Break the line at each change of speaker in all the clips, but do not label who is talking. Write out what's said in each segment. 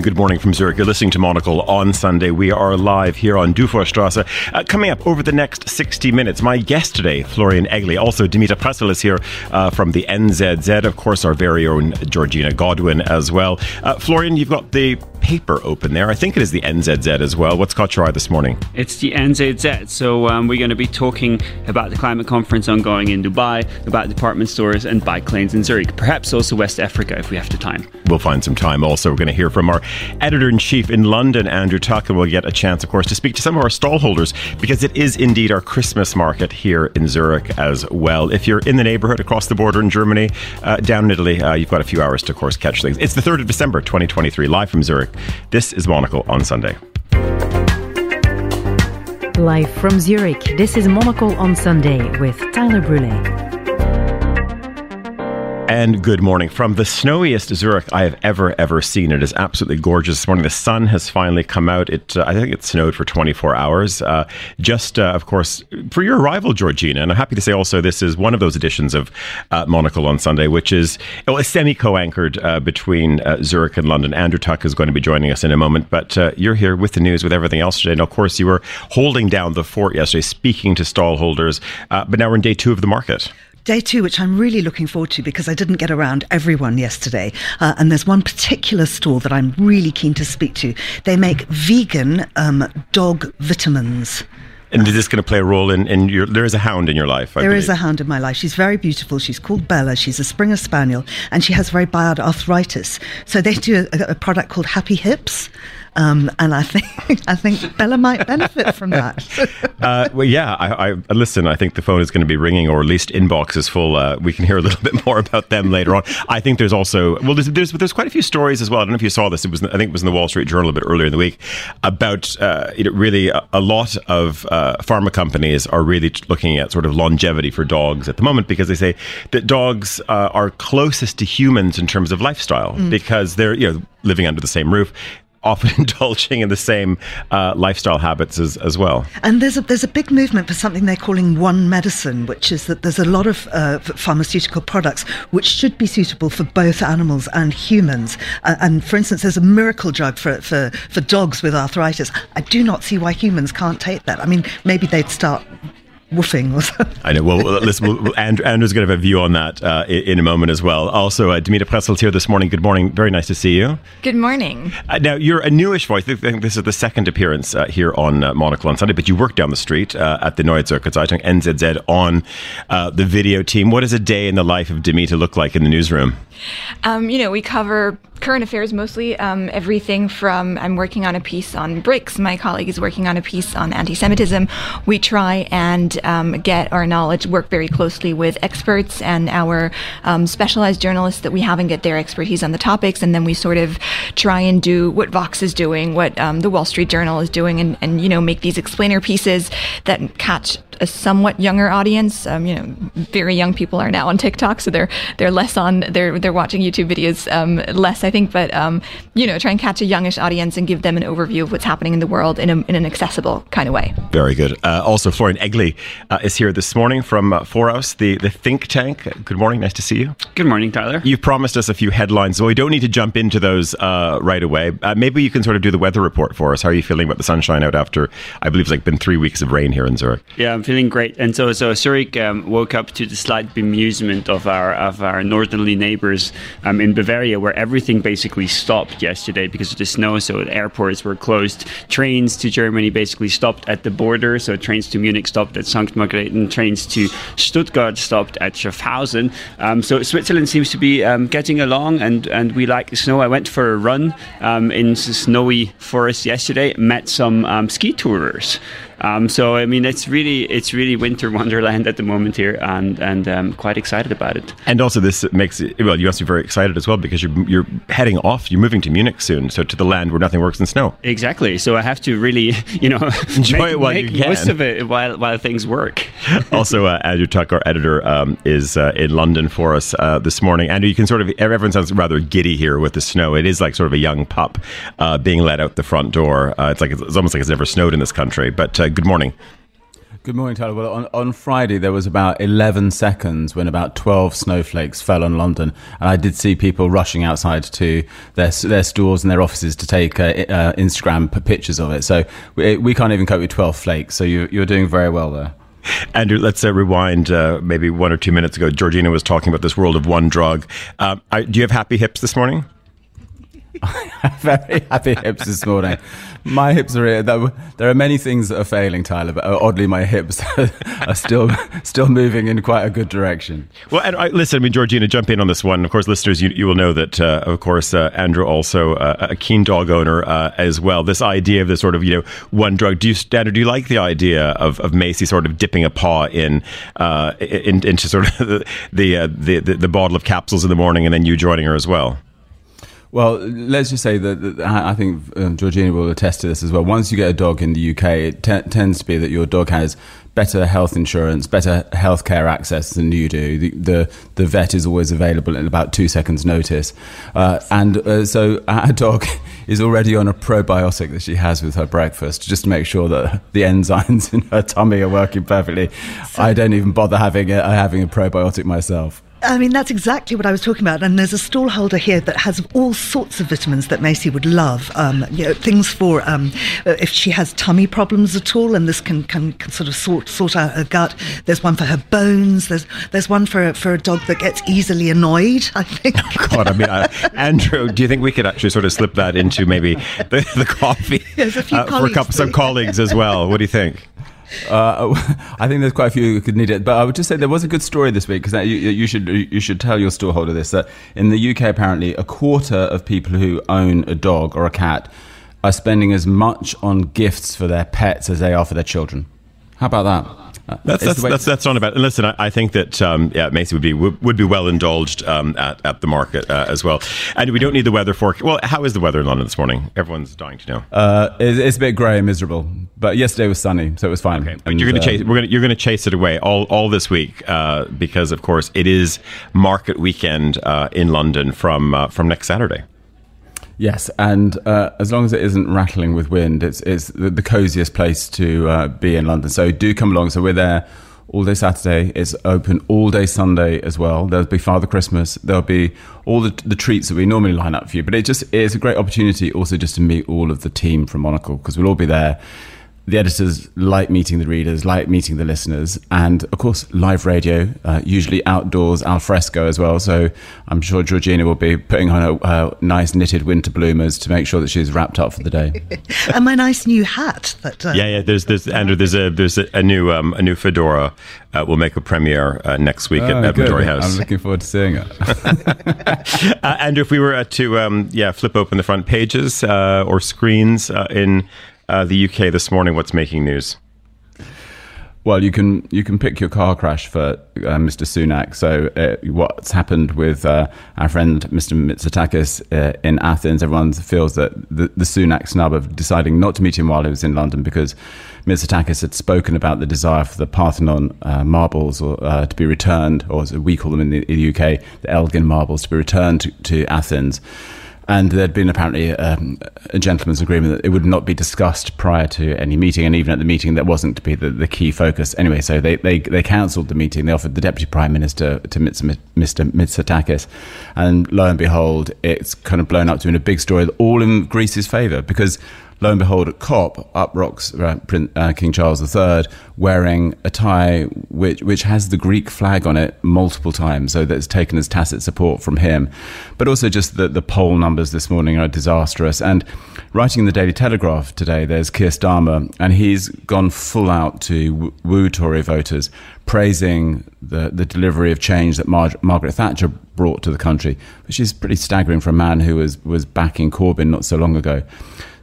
and good morning from Zurich. You're listening to Monocle on Sunday. We are live here on Dufourstrasse. Uh, coming up over the next 60 minutes, my guest today, Florian Egli. Also, Damita Pressl is here uh, from the NZZ. Of course, our very own Georgina Godwin as well. Uh, Florian, you've got the paper open there. I think it is the NZZ as well. What's caught your eye this morning?
It's the NZZ. So um, we're going to be talking about the climate conference ongoing in Dubai, about department stores and bike lanes in Zurich, perhaps also West Africa if we have the time.
We'll find some time. Also, we're going to hear from our editor in chief in London, Andrew Tuck, and we'll get a chance, of course, to speak to some of our stallholders because it is indeed our Christmas market here in Zurich as well. If you're in the neighborhood across the border in Germany, uh, down in Italy, uh, you've got a few hours to, of course, catch things. It's the 3rd of December, 2023, live from Zurich. This is Monocle on Sunday.
Live from Zurich, this is Monocle on Sunday with Tyler Brûlé
and good morning from the snowiest Zurich I have ever ever seen. It is absolutely gorgeous this morning. The sun has finally come out. It uh, I think it snowed for 24 hours. Uh, just uh, of course for your arrival, Georgina, and I'm happy to say also this is one of those editions of uh, Monocle on Sunday, which is well, a semi co-anchored uh, between uh, Zurich and London. Andrew Tuck is going to be joining us in a moment, but you're here with the news with everything else today. And of course, you were holding down the fort yesterday, speaking to stallholders. but now we're in day two of the market
day two, which I'm really looking forward to because I didn't get around everyone yesterday. Uh, and there's one particular store that I'm really keen to speak to. They make vegan um, dog vitamins.
And is this going to play a role in, in your? There is a hound in your life.
I there believe. is a hound in my life. She's very beautiful. She's called Bella. She's a Springer Spaniel, and she has very bad arthritis. So they do a, a product called Happy Hips, um, and I think I think Bella might benefit from that.
uh, well, yeah. I, I, listen. I think the phone is going to be ringing, or at least inbox is full. Uh, we can hear a little bit more about them later on. I think there's also well, there's, there's, there's quite a few stories as well. I don't know if you saw this. It was I think it was in the Wall Street Journal a bit earlier in the week about uh, you know really a, a lot of uh, pharma companies are really looking at sort of longevity for dogs at the moment because they say that dogs uh, are closest to humans in terms of lifestyle mm. because they're you know living under the same roof often indulging in the same uh, lifestyle habits as, as well.
And there's a, there's a big movement for something they're calling one medicine, which is that there's a lot of uh, pharmaceutical products which should be suitable for both animals and humans. Uh, and for instance, there's a miracle drug for, for, for dogs with arthritis. I do not see why humans can't take that. I mean, maybe they'd start woofing or something. I
know. Well, listen, we'll, Andrew, Andrew's going to have a view on that uh, in, in, a moment as well. Also, uh, Damita Pressl's here this morning. Good morning. Very nice to see you.
Good morning.
Uh, now, you're a newish voice. I think this is the second appearance uh, here on uh, Monocle on Sunday, but you work down the street uh, at the Neue Zürcher Zeitung, NZZ, on uh, the video team. What does a day in the life of Damita look like in the newsroom?
Um, you know, we cover current affairs mostly. Um, everything from I'm working on a piece on BRICS. My colleague is working on a piece on anti-Semitism. We try and um, get our knowledge, work very closely with experts and our um, specialized journalists that we have and get their expertise on the topics, and then we sort of try and do what Vox is doing, what um, the Wall Street Journal is doing, and, and you know make these explainer pieces that catch a somewhat younger audience. Um, you know, very young people are now on TikTok, so they're they're less on they're they're watching YouTube videos um, less, I think. But um, you know, try and catch a youngish audience and give them an overview of what's happening in the world in, a, in an accessible kind of way.
Very good. Uh, also, Florian Egli uh, is here this morning from uh, Foraus, the the think tank. Good morning. Nice to see you.
Good morning, Tyler.
You've promised us a few headlines, so we don't need to jump into those uh, right away. Uh, maybe you can sort of do the weather report for us. How are you feeling about the sunshine out after I believe it's like been three weeks of rain here in Zurich?
Yeah, I'm feeling great. And so so Zurich um, woke up to the slight bemusement of our of our northerly neighbors um, in Bavaria, where everything basically stopped yesterday because of the snow. So airports were closed. Trains to Germany basically stopped at the border. So trains to Munich stopped at St. Margrethen. Trains to Stuttgart stopped at Schaffhausen. Um, so Switzerland seems to be um, getting along, and and we like the snow. I went for a run um, in snowy forest yesterday. Met some um, ski tourers. Um, so I mean, it's really it's really winter wonderland at the moment here, and and um, quite excited about it.
And also, this makes it, well, you must be very excited as well because you're you're heading off. You're moving to Munich soon, so to the land where nothing works in snow.
Exactly. So I have to really, you know,
enjoy
make,
it while you can.
most of it while while things work.
also, uh, Andrew Tuck, our editor, um, is uh, in London for us uh, this morning. Andrew, you can sort of everyone sounds rather giddy here with the snow. It is like sort of a young pup uh, being let out the front door. Uh, it's like it's almost like it's never snowed in this country. But uh, good morning.
Good morning, Tyler. Well, on, on Friday, there was about 11 seconds when about 12 snowflakes fell on London. And I did see people rushing outside to their, their stores and their offices to take uh, uh, Instagram pictures of it. So we, we, can't even cope with 12 flakes. So you, you're doing very well there.
Andrew, let's uh, rewind uh, maybe one or two minutes ago. Georgina was talking about this world of one drug. Um, I, do you have happy hips this morning?
very happy hips this morning. My hips are there are many things that are failing, Tyler, but oddly, my hips are still still moving in quite a good direction.
Well, and I, listen, I mean, Georgina, jump in on this one. Of course, listeners, you, you will know that, uh, of course, uh, Andrew also uh, a keen dog owner uh, as well. This idea of this sort of you know one drug. Do you, Andrew, do you like the idea of, of Macy sort of dipping a paw in, uh, in into sort of the uh, the the the bottle of capsules in the morning, and then you joining her as well?
Well, let's just say that, I think um, Georgina will attest to this as well. Once you get a dog in the UK, it t- tends to be that your dog has better health insurance, better healthcare access than you do. The, the, the vet is always available in about two seconds' notice. Uh, and uh, so our dog is already on a probiotic that she has with her breakfast just to make sure that the enzymes in her tummy are working perfectly. So, I don't even bother having a, having a probiotic myself.
I mean, that's exactly what I was talking about. And there's a stall holder here that has all sorts of vitamins that Macy would love. Um, you know, things for um, uh, if she has tummy problems at all, and this can, can, can, sort of sort sort out her gut. There's one for her bones. There's there's one for for a dog that gets easily annoyed. I think.
Oh God, I mean, uh, Andrew, do you think we could actually sort of slip that into maybe the, the coffee
uh,
for a couple, some colleagues as well? What do you think?
Uh, I think there's quite a few who could need it, but I would just say there was a good story this week because you, you, should you should tell your storeholder this that in the UK apparently a quarter of people who own a dog or a cat are spending as much on gifts for their pets as they are for their children. How about that?
That's that's, that's that's not about. Listen, I, I think that um, yeah, Macy would be would, be well indulged um, at at the market uh, as well. And we don't need the weather forecast. Well, how is the weather in London this morning? Everyone's dying to know.
Uh, it's, it's, a bit grey and miserable, but yesterday was sunny, so it was fine.
Okay, but and, you're going to uh, chase. We're going you're going to chase it away all all this week uh, because, of course, it is market weekend uh, in London from uh, from next Saturday.
Yes, and uh, as long as it isn't rattling with wind, it's it's the, the coziest place to uh, be in London. So do come along. So we're there all day Saturday. It's open all day Sunday as well. There'll be Father Christmas. There'll be all the, the treats that we normally line up for you. But it just it's a great opportunity also just to meet all of the team from Monocle because we'll all be there the editors like meeting the readers, like meeting the listeners, and of course, live radio, uh, usually outdoors, al fresco as well. So I'm sure Georgina will be putting on her, her nice knitted winter bloomers to make sure that she's wrapped up for the day.
and my nice new hat. That
uh, yeah, yeah. There's there's Andrew. There's a there's a, a new um, a new fedora. Uh, will make a premiere uh, next week oh, at, at Midori House.
I'm looking forward to seeing it.
uh, Andrew, if we were to um, yeah flip open the front pages uh, or screens uh, in uh, the UK this morning. What's making news?
Well, you can you can pick your car crash for uh, Mr. Sunak. So, uh, what's happened with uh, our friend Mr. Mitsotakis uh, in Athens? Everyone feels that the, the, Sunak snub of deciding not to meet him while he was in London because Mitsotakis had spoken about the desire for the Parthenon uh, marbles or, uh, to be returned, or as we call them in the, in the UK, the Elgin marbles to be returned to, to Athens and there'd been apparently um, a gentleman's agreement that it would not be discussed prior to any meeting, and even at the meeting, that wasn't to be the, the key focus. Anyway, so they, they, they cancelled the meeting. They offered the deputy prime minister to Mr. Mitsotakis, and lo and behold, it's kind of blown up to in a big story, all in Greece's favour, because lo and behold, at COP, up rocks uh, uh, King Charles III wearing a tie which, which has the Greek flag on it multiple times, so that's taken as tacit support from him. But also just the, the poll numbers this morning are disastrous. And writing in the Daily Telegraph today, there's Keir Starmer, and he's gone full out to woo Tory voters, praising the, the delivery of change that Mar- Margaret Thatcher brought to the country, which is pretty staggering for a man who was, was backing Corbyn not so long ago.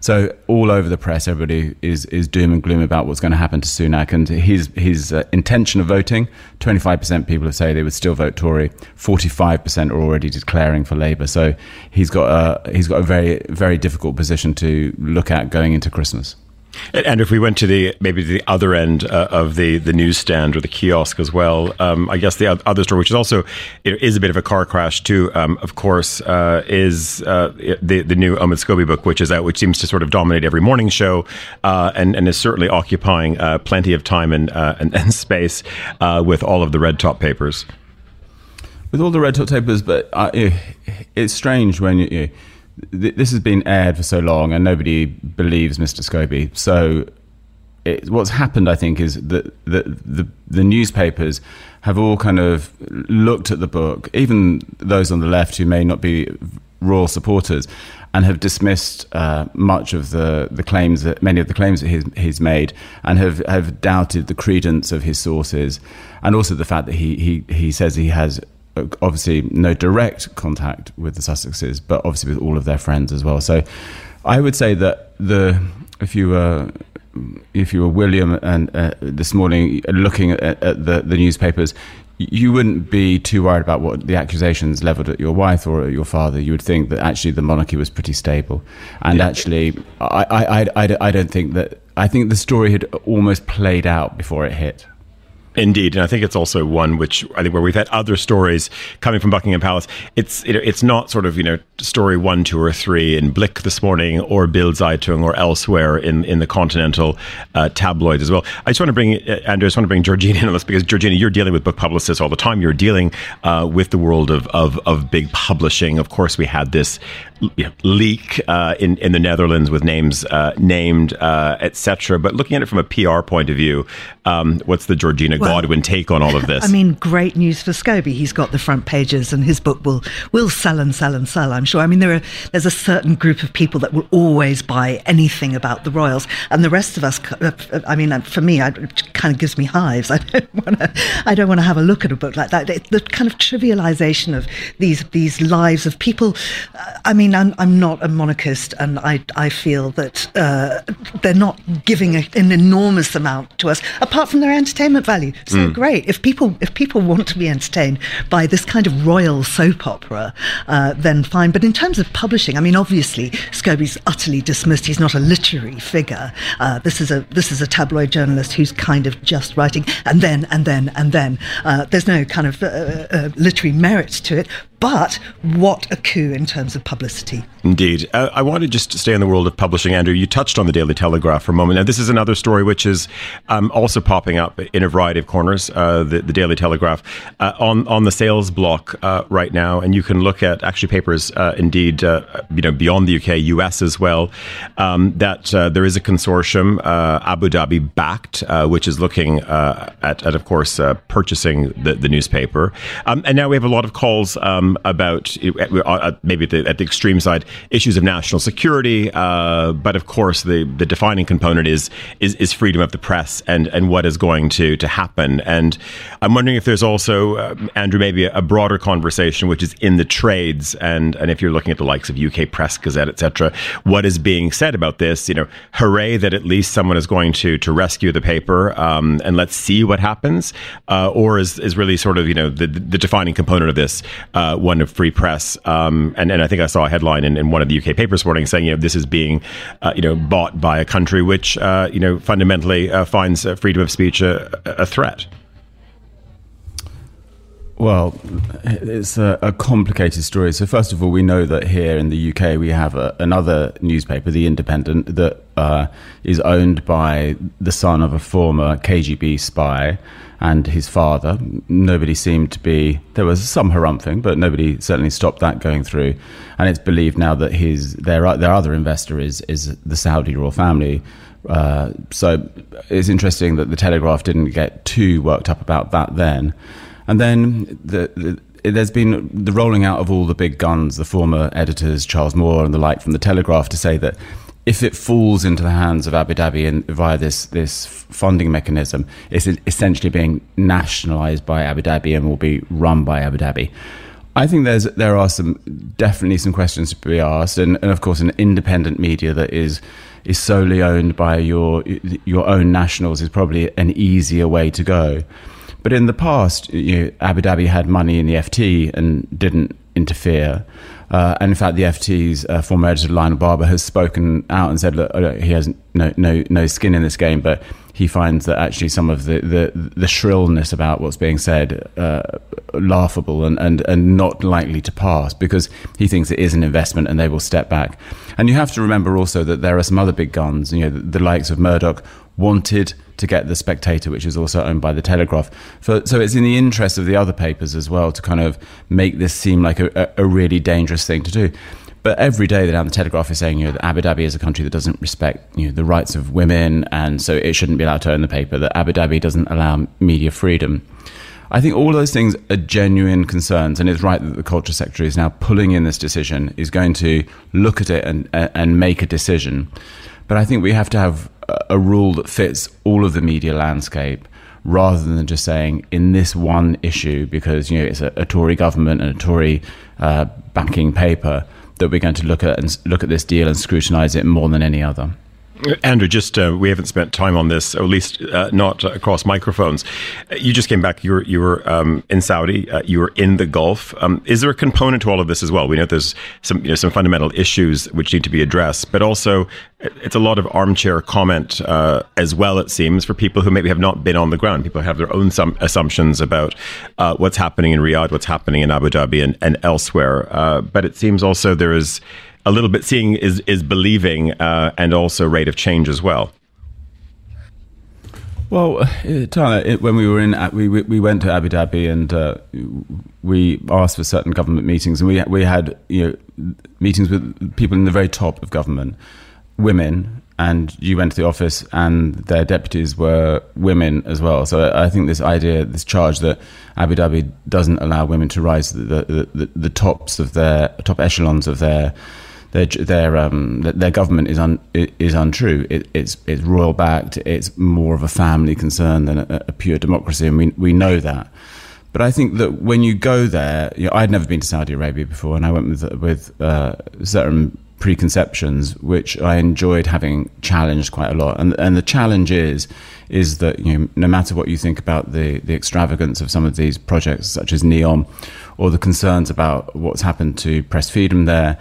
So all over the press, everybody is is doom and gloom about what's going to happen to Sunak and his his uh, intention of voting. Twenty five percent people say they would still vote Tory. Forty five percent are already declaring for Labour. So he's got a he's got a very very difficult position to look at going into Christmas.
And if we went to the maybe the other end uh, of the the newsstand or the kiosk as well, um, I guess the other story, which is also it is a bit of a car crash too, um, of course, uh, is uh, the the new Omid Scobie book, which is out, which seems to sort of dominate every morning show, uh, and and is certainly occupying uh, plenty of time and uh, and, and, space with all of the red top papers.
With all the red top papers, but it's strange when you this has been aired for so long and nobody believes Mr. Scobie. So it, what's happened, I think, is that the, the, the newspapers have all kind of looked at the book, even those on the left who may not be royal supporters, and have dismissed uh, much of the, the claims that many of the claims that he's, he's made, and have, have doubted the credence of his sources, and also the fact that he, he, he says he has obviously no direct contact with the Sussexes, but obviously with all of their friends as well. So I would say that the if you were if you were William and uh, this morning looking at, at the, the newspapers, you wouldn't be too worried about what the accusations leveled at your wife or at your father. You would think that actually the monarchy was pretty stable. And yeah. actually, I, I, I, I don't think that, I think the story had almost played out before it hit.
Indeed, and I think it's also one which I think where we've had other stories coming from Buckingham Palace. It's it, it's not sort of you know story one, two, or three in Blick this morning or Bild Zeitung or elsewhere in in the continental uh, tabloids as well. I just want to bring uh, Andrew. I just want to bring Georgina in on this because Georgina, you're dealing with book publicists all the time. You're dealing uh, with the world of, of of big publishing. Of course, we had this you know, leak uh, in in the Netherlands with names uh, named, uh, etc. But looking at it from a PR point of view, um, what's the Georgina? well, Godwin take on all of this?
I mean, great news for Scobie. He's got the front pages, and his book will will sell and sell and sell. I'm sure. I mean, there are there's a certain group of people that will always buy anything about the royals, and the rest of us. Uh, I mean, uh, for me, it kind of gives me hives. I don't want to. I don't want to have a look at a book like that. The kind of trivialization of these these lives of people. Uh, I mean, I'm, I'm not a monarchist, and I I feel that uh, they're not giving a, an enormous amount to us, apart from their entertainment value. So mm. great if people if people want to be entertained by this kind of royal soap opera, uh, then fine. But in terms of publishing, I mean, obviously Scobie's utterly dismissed. He's not a literary figure. Uh, this is a this is a tabloid journalist who's kind of just writing and then and then and then. Uh, there's no kind of uh, uh, literary merit to it. But what a coup in terms of publicity.
Indeed. Uh, I want to just stay in the world of publishing, Andrew. You touched on the Daily Telegraph for a moment. Now, this is another story which is um, also popping up in a variety of corners, uh, the, the, Daily Telegraph, uh, on, on the sales block uh, right now. And you can look at actually papers, uh, indeed, uh, you know, beyond the UK, US as well, um, that there is a consortium, Abu Dhabi backed, which is looking at, at, of course, purchasing the, the newspaper. Um, and now we have a lot of calls. Um, um, about uh, uh, maybe at the, at the, extreme side issues of national security, uh, but of course the, the defining component is, is, is freedom of the press and and what is going to to happen. And I'm wondering if there's also uh, Andrew maybe a, broader conversation which is in the trades and and if you're looking at the likes of UK Press Gazette, etc., what is being said about this? You know, hooray that at least someone is going to to rescue the paper um, and let's see what happens, uh, or is is really sort of you know the the defining component of this uh, one of free press. Um, and, and I think I saw a headline in, in one of the UK papers morning saying, you know, this is being, uh, you know, bought by a country which, uh, you know, fundamentally uh, finds uh, freedom of speech a, a threat.
Well, it's a, a, complicated story. So, first of all, we know that here in the UK we have a, another newspaper, The Independent, that uh, is owned by the son of a former KGB spy and his father. Nobody seemed to be, there was some harumphing, but nobody certainly stopped that going through. And it's believed now that his their, their other investor is, is the Saudi royal family. Uh, so, it's interesting that the Telegraph didn't get too worked up about that then. And then the, the, there's been the rolling out of all the big guns, the former editors, Charles Moore and the like from the Telegraph, to say that if it falls into the hands of Abu Dhabi and via this this funding mechanism, it's essentially being nationalised by Abu Dhabi and will be run by Abu Dhabi. I think there's there are some definitely some questions to be asked, and, and of course, an independent media that is is solely owned by your your own nationals is probably an easier way to go. But in the past, you know, Abu Dhabi had money in the FT and didn't interfere. Uh, and in fact, the FT's uh, former editor Lionel Barber has spoken out and said, look, he has no, no, no skin in this game, but he finds that actually some of the, the, the shrillness about what's being said uh, laughable and, and, and not likely to pass because he thinks it is an investment and they will step back. And you have to remember also that there are some other big guns, you know, the, the likes of Murdoch wanted to get the Spectator, which is also owned by the Telegraph. For, so it's in the interest of the other papers as well to kind of make this seem like a, a really dangerous thing to do. But every day, the Telegraph is saying, you know, that Abu Dhabi is a country that doesn't respect, you know, the rights of women, and so it shouldn't be allowed to own the paper. That Abu Dhabi doesn't allow media freedom. I think all those things are genuine concerns, and it's right that the culture secretary is now pulling in this decision, is going to look at it and and make a decision. But I think we have to have a rule that fits all of the media landscape rather than just saying in this one issue because you know it's a, a Tory government and a Tory uh, backing paper that we're going to look at and look at this deal and scrutinise it more than any other.
Andrew, just uh, we haven't spent time on this, at least uh, not across microphones. You just came back. You were you were um, in Saudi. Uh, you were in the Gulf. Um, is there a component to all of this as well? We know there's some you know some fundamental issues which need to be addressed, but also it's a lot of armchair comment uh, as well. It seems for people who maybe have not been on the ground. People have their own some assumptions about uh, what's happening in Riyadh, what's happening in Abu Dhabi, and, and elsewhere. Uh, but it seems also there is a little bit seeing is is believing uh, and also rate of change as well.
Well, uh, Tyler, when we were in, we, we went to Abu Dhabi and uh, we asked for certain government meetings, and we we had you know meetings with people in the very top of government, women, and you went to the office, and their deputies were women as well. So I think this idea, this charge that Abu Dhabi doesn't allow women to rise to the the, the, the tops of their top echelons of their their their um, their government is un, is untrue. It, it's it's royal backed. It's more of a family concern than a, a, pure democracy, and we we know that. But I think that when you go there, you know, I'd never been to Saudi Arabia before, and I went with with uh, certain preconceptions, which I enjoyed having challenged quite a lot. And and the challenge is is that you know no matter what you think about the the extravagance of some of these projects, such as Neom, or the concerns about what's happened to press freedom there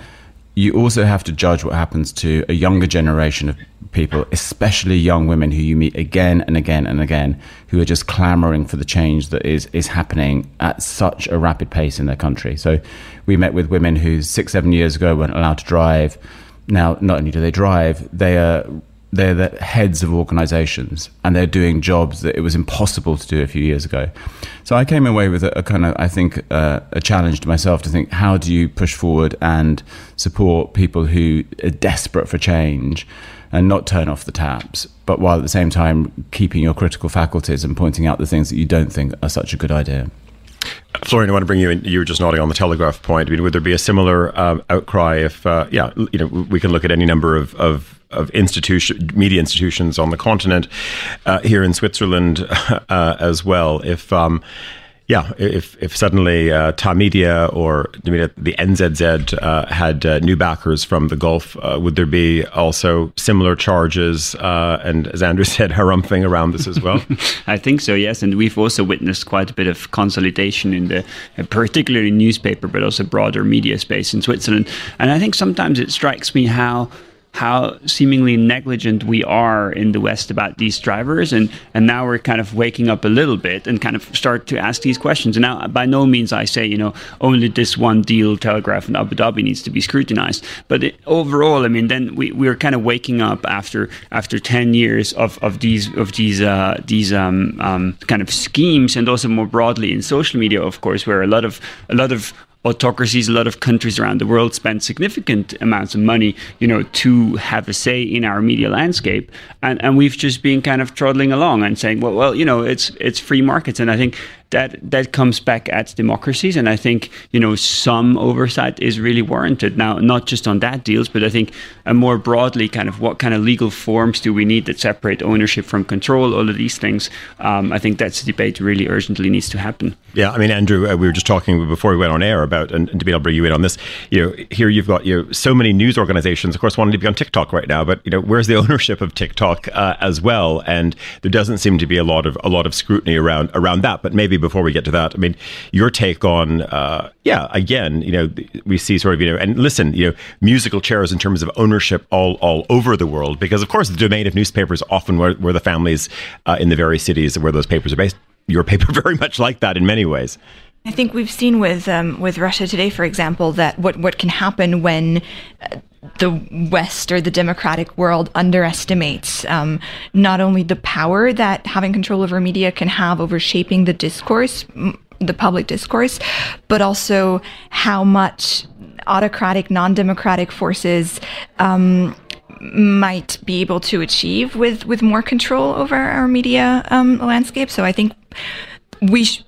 you also have to judge what happens to a younger generation of people, especially young women who you meet again and again and again, who are just clamoring for the change that is is happening at such a rapid pace in their country. So, we met with women who six, seven years ago weren't allowed to drive. Now, not only do they drive, they are they're the heads of organizations and they're doing jobs that it was impossible to do a few years ago. So I came away with a, a kind of, I think, uh, a challenge to myself to think, how do you push forward and support people who are desperate for change and not turn off the taps, but while at the same time keeping your critical faculties and pointing out the things that you don't think are such a good idea?
Florian, I want to bring you in. You were just nodding on the Telegraph point. I mean, would there be a similar um, outcry if, uh, yeah, you know, we can look at any number of, of of institution media institutions on the continent, uh, here in Switzerland uh, as well. If um, yeah, if if suddenly uh, Tamedia or the NZZ uh, had uh, new backers from the Gulf, uh, would there be also similar charges uh, and, as Andrew said, harumphing around this as well?
I think so, yes. And we've also witnessed quite a bit of consolidation in the, particularly newspaper, but also broader media space in Switzerland. And I think sometimes it strikes me how how seemingly negligent we are in the West about these drivers, and and now we're kind of waking up a little bit and kind of start to ask these questions. And now, by no means I say you know only this one deal, Telegraph and Abu Dhabi, needs to be scrutinized, but it, overall, I mean, then we we're kind of waking up after after ten years of of these of these uh, these um, um, kind of schemes, and also more broadly in social media, of course, where a lot of a lot of autocracies, a lot of countries around the world spend significant amounts of money, you know, to have a say in our media landscape, and and we've just been kind of trotting along and saying, well, well, you know, it's it's free markets, and I think that that comes back at democracies, and I think you know some oversight is really warranted now, not just on that deals, but I think a more broadly kind of what kind of legal forms do we need that separate ownership from control, all of these things. Um, I think that's a debate really urgently needs to happen.
Yeah, I mean, Andrew, uh, we were just talking before we went on air about, and, and to be able to bring you in on this. You know, here you've got you know so many news organizations, of course, wanting to be on TikTok right now, but you know, where's the ownership of TikTok uh, as well? And there doesn't seem to be a lot of a lot of scrutiny around around that, but maybe maybe before we get to that, I mean, your take on, uh, yeah, again, you know, we see sort of, you know, and listen, you know, musical chairs in terms of ownership all, all over the world, because of course the domain of newspapers often were, were the families uh, in the various cities where those papers are based. Your paper very much like that in many ways.
I think we've seen with um, with Russia today, for example, that what what can happen when uh, the West or the democratic world underestimates um, not only the power that having control over media can have over shaping the discourse, the public discourse, but also how much autocratic, non-democratic forces. Um, might be able to achieve with with more control over our media um, landscape. So I think we sh-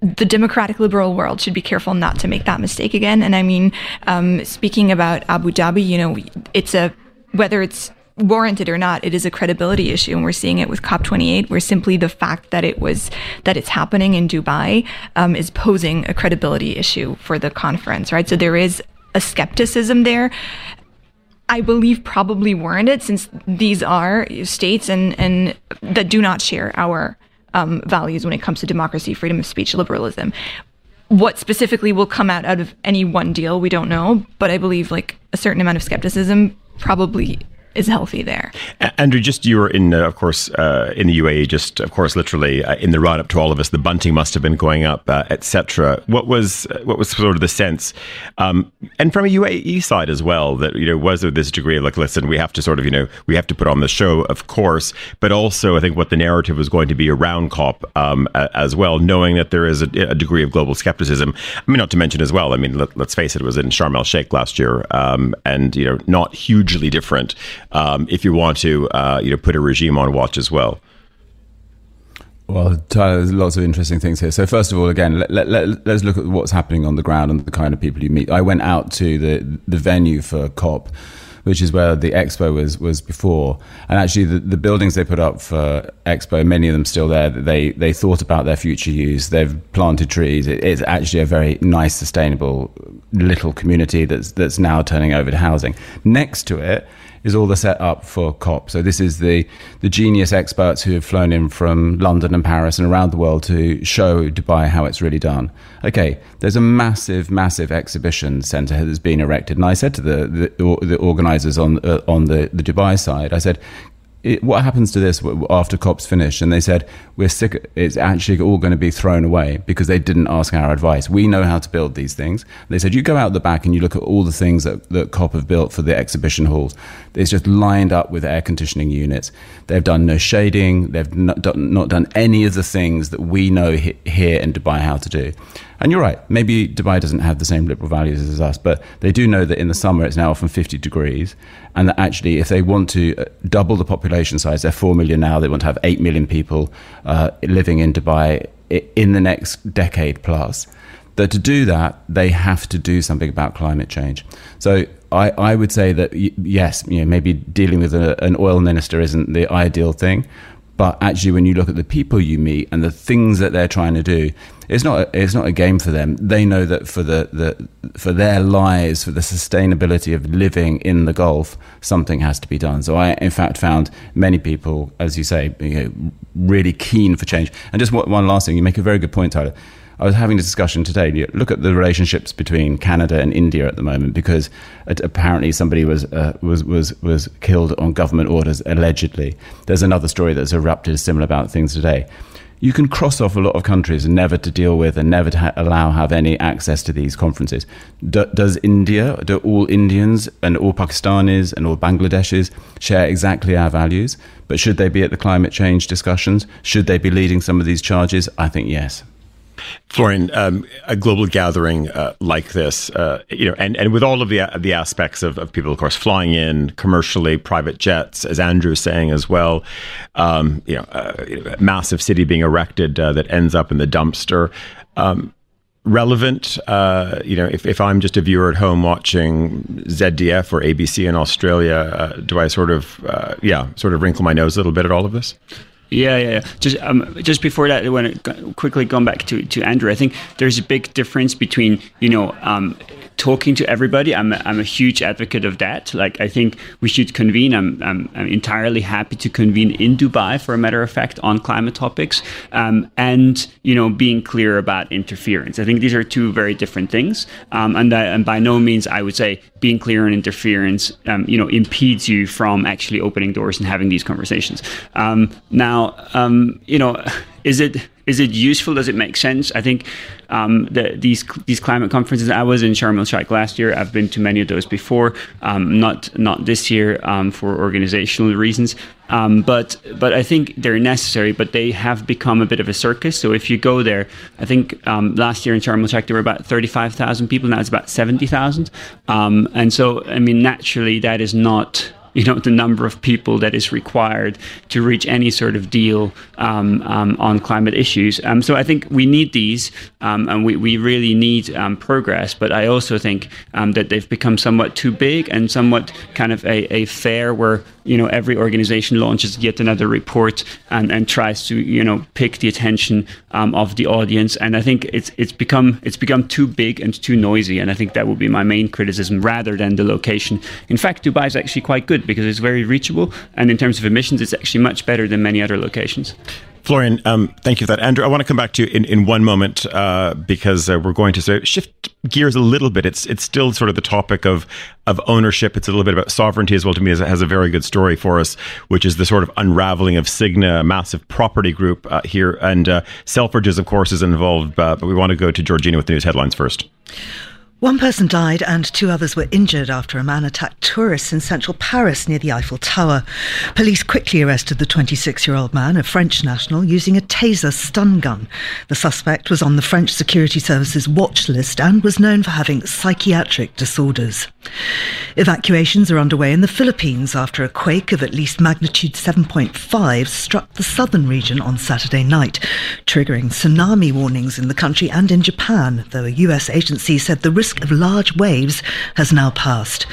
the democratic liberal world should be careful not to make that mistake again. And I mean, um, speaking about Abu Dhabi, you know, it's a whether it's warranted or not, it is a credibility issue, and we're seeing it with COP28, where simply the fact that it was that it's happening in Dubai um, is posing a credibility issue for the conference, right? So there is a skepticism there. I believe probably warranted since these are states and, and that do not share our um, values when it comes to democracy, freedom of speech, liberalism. What specifically will come out out of any one deal, we don't know. But I believe like a certain amount of skepticism probably is healthy there.
Andrew, just you were in, uh, of course, uh, in the UAE. Just of course, literally uh, in the run up to all of us, the bunting must have been going up, uh, etc. What was uh, what was sort of the sense, um, and from a UAE side as well, that you know was there this degree of like, listen, we have to sort of you know we have to put on the show, of course, but also I think what the narrative was going to be around COP um, as well, knowing that there is a, a, degree of global skepticism. I mean, not to mention as well. I mean, let, us face it, it was in Sharm el Sheikh last year, um, and you know, not hugely different um, if you want to, uh, you know, put a regime on watch as well.
Well, Tyler, there's lots of interesting things here. So, first of all, again, let, let, let, us look at what's happening on the ground and the kind of people you meet. I went out to the, the venue for COP, which is where the expo was, was before. And actually, the, the buildings they put up for expo, many of them still there, they, they thought about their future use. They've planted trees. It, it's actually a very nice, sustainable little community that's, that's now turning over to housing. Next to it, is all the setup for COP. So this is the the genius experts who have flown in from London and Paris and around the world to show Dubai how it's really done. Okay, there's a massive, massive exhibition centre that has been erected, and I said to the the, the organisers on uh, on the the Dubai side, I said, it, what happens to this after COP's finished? And they said, we're sick. It's actually all going to be thrown away because they didn't ask our advice. We know how to build these things. They said, you go out the back and you look at all the things that, that COP have built for the exhibition halls. It's just lined up with air conditioning units. They've done no shading. They've not done, not done any of the things that we know here in Dubai how to do. And you're right, maybe Dubai doesn't have the same liberal values as us, but they do know that in the summer it's now often 50 degrees. And that actually, if they want to uh, double the population size, they're 4 million now, they want to have 8 million people uh, living in Dubai in the next decade plus. That to do that, they have to do something about climate change. So I, I would say that yes, you know, maybe dealing with a, an oil minister isn't the ideal thing, but actually, when you look at the people you meet and the things that they're trying to do, it's not a, it's not a game for them. They know that for the, the for their lives, for the sustainability of living in the Gulf, something has to be done. So I, in fact, found many people, as you say, you know, really keen for change. And just one last thing, you make a very good point, Tyler. I was having a discussion today. Look at the relationships between Canada and India at the moment, because apparently somebody was uh, was was was killed on government orders allegedly. There's another story that's erupted similar about things today. You can cross off a lot of countries and never to deal with and never to ha- allow have any access to these conferences. Do, does India, do all Indians and all Pakistanis and all Bangladeshis share exactly our values? But should they be at the climate change discussions? Should they be leading some of these charges? I think yes.
Florian, um, a global gathering uh, like this, uh, you know, and, and with all of the the aspects of, of people, of course, flying in commercially, private jets, as Andrew Andrew's saying as well, um, you know, uh, massive city being erected uh, that ends up in the dumpster. Um, relevant, uh, you know, if, if I'm just a viewer at home watching ZDF or ABC in Australia, uh, do I sort of, yeah, sort of wrinkle my nose a little bit at all of this?
Yeah, yeah, yeah. Just um, just before that, when it, quickly going back to, to Andrew, I think there's a big difference between you know um, talking to everybody. I'm a, I'm a huge advocate of that. Like I think we should convene. I'm, I'm, I'm entirely happy to convene in Dubai, for a matter of fact, on climate topics, um, and you know being clear about interference. I think these are two very different things, um, and, that, and by no means I would say being clear on interference, um, you know, impedes you from actually opening doors and having these conversations. Um, now, um, you know, is it is it useful? Does it make sense? I think um, the, these these climate conferences. I was in Sharm el Sheikh last year. I've been to many of those before. Um, not not this year um, for organizational reasons. Um, but but I think they're necessary. But they have become a bit of a circus. So if you go there, I think um, last year in Sharm el Sheikh there were about thirty five thousand people. Now it's about seventy thousand. Um, and so I mean naturally that is not you know the number of people that is required to reach any sort of deal um, um, on climate issues. Um, so I think we need these, um, and we, we really need um, progress. But I also think um, that they've become somewhat too big and somewhat kind of a, a fair where you know every organization launches yet another report and, and tries to you know pick the attention um, of the audience. And I think it's it's become it's become too big and too noisy. And I think that would be my main criticism rather than the location. In fact, Dubai is actually quite good because it's very reachable. And in terms of emissions, it's actually much better than many other locations.
Florian, um, thank you for that. Andrew, I want to come back to you in, in one moment uh, because uh, we're going to sort of shift gears a little bit. It's it's still sort of the topic of of ownership. It's a little bit about sovereignty as well. To me, as it has a very good story for us, which is the sort of unraveling of Signa, a massive property group uh, here, and uh, Selfridges, of course, is involved. Uh, but we want to go to Georgina with the news headlines first.
One person died and two others were injured after a man attacked tourists in central Paris near the Eiffel Tower. Police quickly arrested the 26 year old man, a French national, using a taser stun gun. The suspect was on the French Security Service's watch list and was known for having psychiatric disorders. Evacuations are underway in the Philippines after a quake of at least magnitude 7.5 struck the southern region on Saturday night, triggering tsunami warnings in the country and in Japan, though a US agency said the risk risk of large waves has now passed.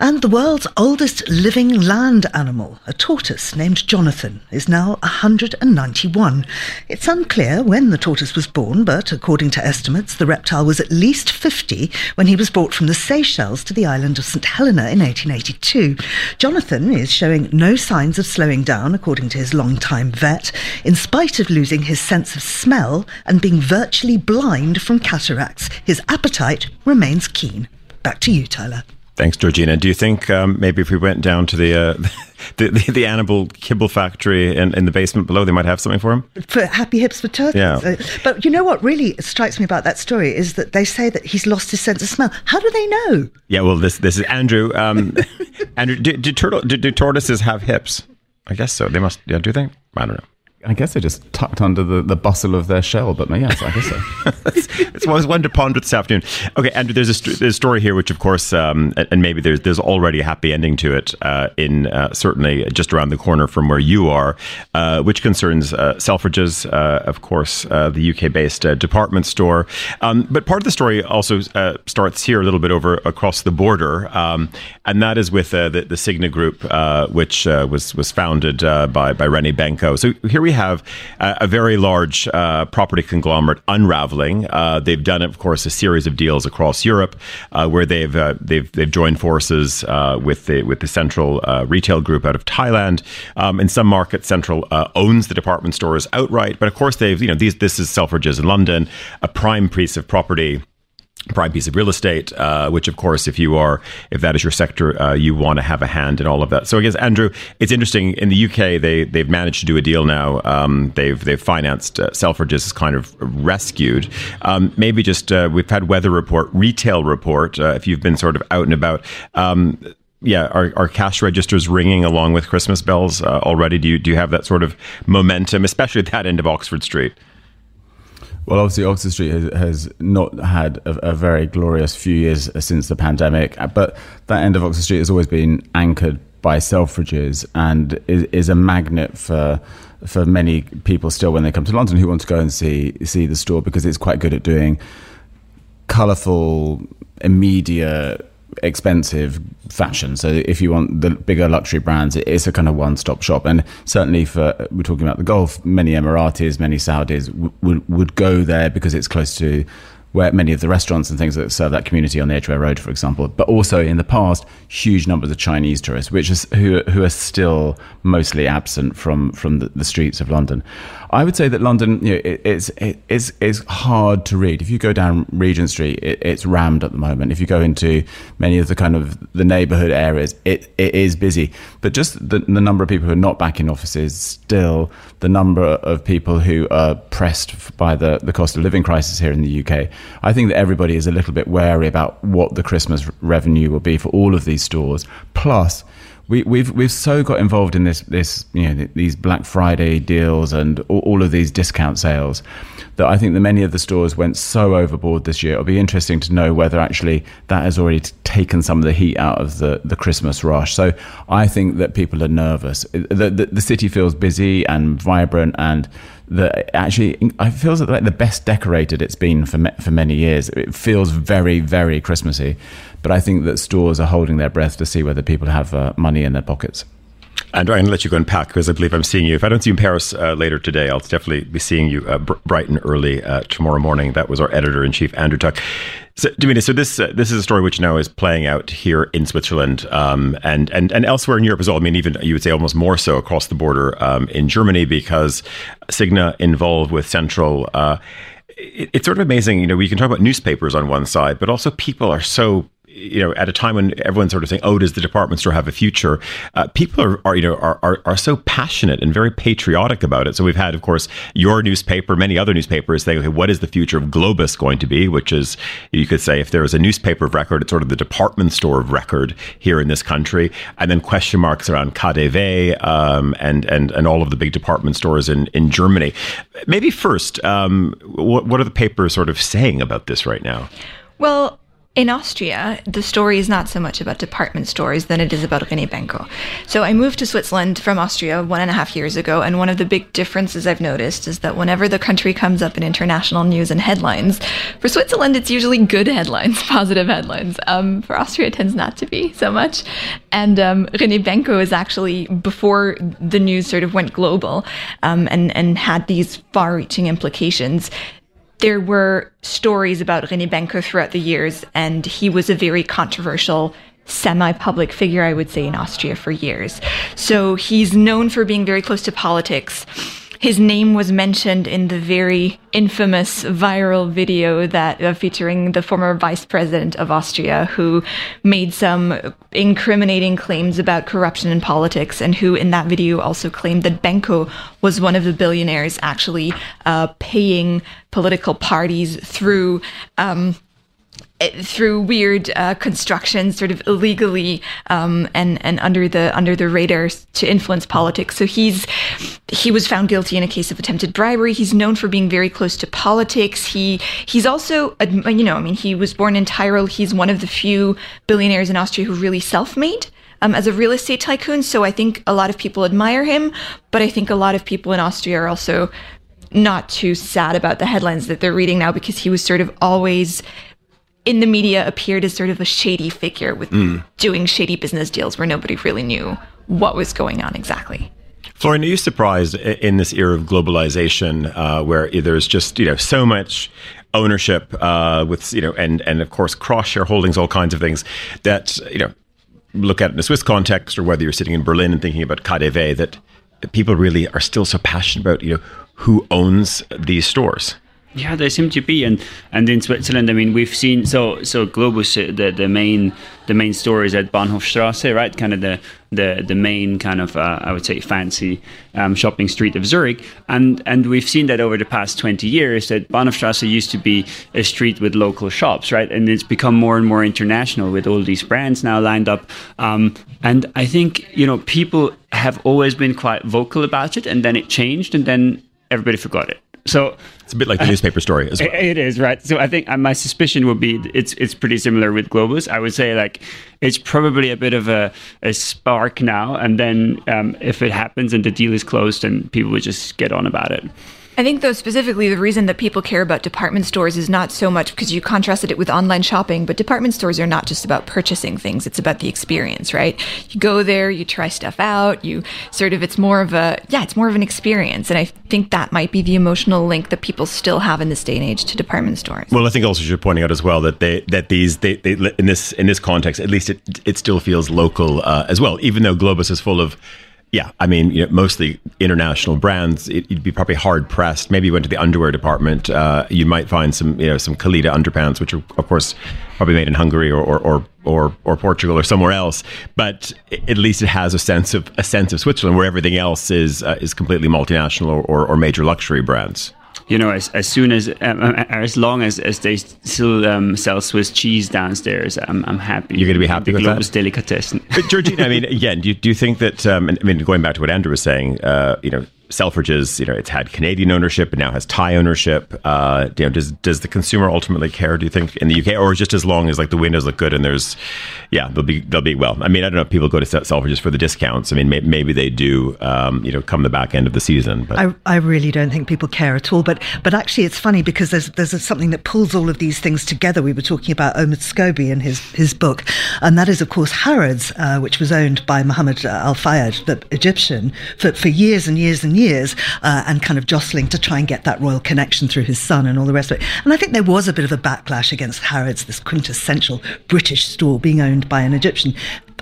And the world's oldest living land animal, a tortoise named Jonathan, is now 191. It's unclear when the tortoise was born, but according to estimates, the reptile was at least 50 when he was brought from the Seychelles to the island of St. Helena in 1882. Jonathan is showing no signs of slowing down, according to his long-time vet, in spite of losing his sense of smell and being virtually blind from cataracts. His appetite remains keen. Back to you, Tyler.
Thanks, Georgina. Do you think um, maybe if we went down to the, uh, the, the, the animal kibble factory in, in the basement below, they might have something for him?
For happy hips for turkeys.
Yeah.
Uh, but you know what really strikes me about that story is that they say that he's lost his sense of smell. How do they know?
Yeah, well, this this is Andrew. Um, Andrew, do, do, turtle, do, do tortoises have hips? I guess so. They must. Yeah, do they? I don't know.
I guess they're just tucked under the, the bustle of their shell, but yes, I guess so.
it's, it's one to ponder this afternoon. Okay, Andrew, there's a, there's a story here, which of course, um, and maybe there's there's already a happy ending to it, uh, in uh, certainly just around the corner from where you are, uh, which concerns uh, Selfridges, uh, of course, uh, the UK-based department store. Um, but part of the story also starts here a little bit over across the border, um, and that is with the, the Signa Group, which was was founded by by René Benko. So here we we have a, a very large uh, property conglomerate unraveling. Uh, they've done, of course, a series of deals across Europe uh, where they've uh, they've they've joined forces uh, with the with the Central Retail Group out of Thailand. Um, in some markets, Central owns the department stores outright, but of course they've you know these this is Selfridges in London, a prime piece of property prime piece of real estate, uh, which of course, if you are, if that is your sector, uh, you want to have a hand in all of that. So I guess Andrew, it's interesting. In the UK, they they've managed to do a deal now. Um, they've they've financed uh, Selfridges is kind of rescued. Um, maybe just uh, we've had weather report, retail report. Uh, if you've been sort of out and about. Um, yeah, are, are cash registers ringing along with Christmas bells uh, already? Do you do you have that sort of momentum, especially at that end of Oxford Street?
Well, obviously, Oxford Street has, has not had a, a, very glorious few years uh, since the pandemic, uh, but that end of Oxford Street has always been anchored by Selfridges and is, is a magnet for for many people still when they come to London who want to go and see see the store because it's quite good at doing colourful, immediate expensive fashion. So if you want the bigger luxury brands, it's a kind of one-stop shop. And certainly for we're talking about the Gulf, many Emiratis, many Saudis would would go there because it's close to where many of the restaurants and things that serve that community on the Edgware Road, for example, but also in the past, huge numbers of Chinese tourists, which is who who are still mostly absent from from the, the streets of London. I would say that London, you know, it, it's it, it's it's hard to read. If you go down Regent Street, it, it's rammed at the moment. If you go into many of the kind of the neighbourhood areas, it, it is busy. But just the, the number of people who are not back in offices, still the number of people who are pressed by the the cost of living crisis here in the UK. I think that everybody is a little bit wary about what the Christmas revenue will be for all of these stores. Plus we, we've we've so got involved in this this you know these Black Friday deals and all, all, of these discount sales that I think that many of the stores went so overboard this year. It'll be interesting to know whether actually that has already taken some of the heat out of the, the Christmas rush. So I think that people are nervous. The, the, the city feels busy and vibrant and that actually I feels like the best decorated it's been for for many years. It feels very very Christmassy, but I think that stores are holding their breath to see whether people have uh, money in their pockets.
And I'm going to let you go and pack because I believe I'm seeing you. If I don't see you in Paris uh, later today, I'll definitely be seeing you uh, br- bright and early uh, tomorrow morning. That was our editor in chief, Andrew Tuck. So, Damita, so this uh, this is a story which now is playing out here in Switzerland um, and and and elsewhere in Europe as well. I mean, even you would say almost more so across the border um, in Germany because Signa involved with Central. Uh, it, it's sort of amazing, you know. We can talk about newspapers on one side, but also people are so you know, at a time when everyone's sort of saying, "Oh, does the department store have a future?" Uh, people are, are, you know, are, are are so passionate and very patriotic about it. So we've had, of course, your newspaper, many other newspapers saying, "Okay, what is the future of Globus going to be?" Which is, you could say, if there was a newspaper of record, it's sort of the department store of record here in this country. And then question marks around KaDeWe um, and and and all of the big department stores in in Germany. Maybe first, um, what what are the papers sort of saying about this right now?
Well, in Austria, the story is not so much about department stores than it is about René Benko. So I moved to Switzerland from Austria one and a half years ago, and one of the big differences I've noticed is that whenever the country comes up in international news and headlines, for Switzerland it's usually good headlines, positive headlines. Um, for Austria, it tends not to be so much. And um, René Benko is actually before the news sort of went global um, and and had these far-reaching implications there were stories about René Benko throughout the years, and he was a very controversial semi-public figure, I would say, in Austria for years. So he's known for being very close to politics his name was mentioned in the very infamous viral video that uh, featuring the former vice president of Austria who made some incriminating claims about corruption in politics and who in that video also claimed that Benko was one of the billionaires actually uh, paying political parties through um, through weird uh, constructions, sort of illegally um, and and under the under the radar to influence politics. So he's he was found guilty in a case of attempted bribery. He's known for being very close to politics. He he's also you know I mean he was born in Tyrol. He's one of the few billionaires in Austria who really self-made. Um, as a real estate tycoon, so I think a lot of people admire him, but I think a lot of people in Austria are also not too sad about the headlines that they're reading now because he was sort of always in the media appeared as sort of a shady figure with mm. doing shady business deals where nobody really knew what was going on exactly.
Florian, are you surprised in this era of globalization, uh, where there's just you know so much ownership uh, with you know and and of course cross shareholdings, all kinds of things that you know look at in a Swiss context, or whether you're sitting in Berlin and thinking about KaDeWe, that people really are still so passionate about you know who owns these stores.
Yeah, they seem to be, and and in Switzerland, I mean, we've seen so so Globus, uh, the the main the main store is at Bahnhofstrasse, right? Kind of the the the main kind of uh, I would say fancy um, shopping street of Zurich, and and we've seen that over the past twenty years that Bahnhofstrasse used to be a street with local shops, right? And it's become more and more international with all these brands now lined up, um, and I think you know people have always been quite vocal about it, and then it changed, and then everybody forgot it so
it's a bit like the newspaper story as well.
It is right. So I think uh, my suspicion would be it's it's pretty similar with Globus. I would say like it's probably a bit of a, a spark now, and then um, if it happens and the deal is closed, then people would just get on about it.
I think, though, specifically, the reason that people care about department stores is not so much because you contrasted it with online shopping, but department stores are not just about purchasing things, it's about the experience, right? You go there, you try stuff out, you sort of, it's more of a, yeah, it's more of an experience. And I think that might be the emotional link that people still have in this day and age to department stores.
Well, I think also you're pointing out as well that they, that these, they, they, in this, in this context, at least it, it still feels local uh, as well, even though Globus is full of yeah, I mean, you know, mostly international brands. It, would be probably hard pressed. Maybe you went to the underwear department, uh, you might find some, you know, some Calida underpants, which are, of course, probably made in Hungary or or, or or or Portugal or somewhere else. But at least it has a sense of a sense of Switzerland, where everything else is uh, is completely multinational or, or, or major luxury brands
you know, as, as soon as um, uh, as long as, as they still um, sell Swiss cheese downstairs, I'm, I'm happy.
You're going to be happy
the
with
Globus that? Delicatessen.
But Georgina, I mean, again, do you, do you think that? Um, I mean, going back to what Andrew was saying, uh, you know, Selfridges, you know, it's had Canadian ownership and now has Thai ownership. Uh, you know, does does the consumer ultimately care? Do you think in the UK, or just as long as like the windows look good and there's, yeah, they'll be they'll be well. I mean, I don't know if people go to Selfridges for the discounts. I mean, may, maybe they do. Um, you know, come the back end of the season. But
I, I really don't think people care at all. But but actually, it's funny because there's there's something that pulls all of these things together. We were talking about Omid Scobie and his his book, and that is of course Harrods, uh, which was owned by Mohammed Al Fayed, the Egyptian, for for years and years and years. Uh, uh, and kind of jostling to try and get that royal connection through his son and all the rest of it. And I think there was a bit of a backlash against Harrods, this quintessential British store being owned by an Egyptian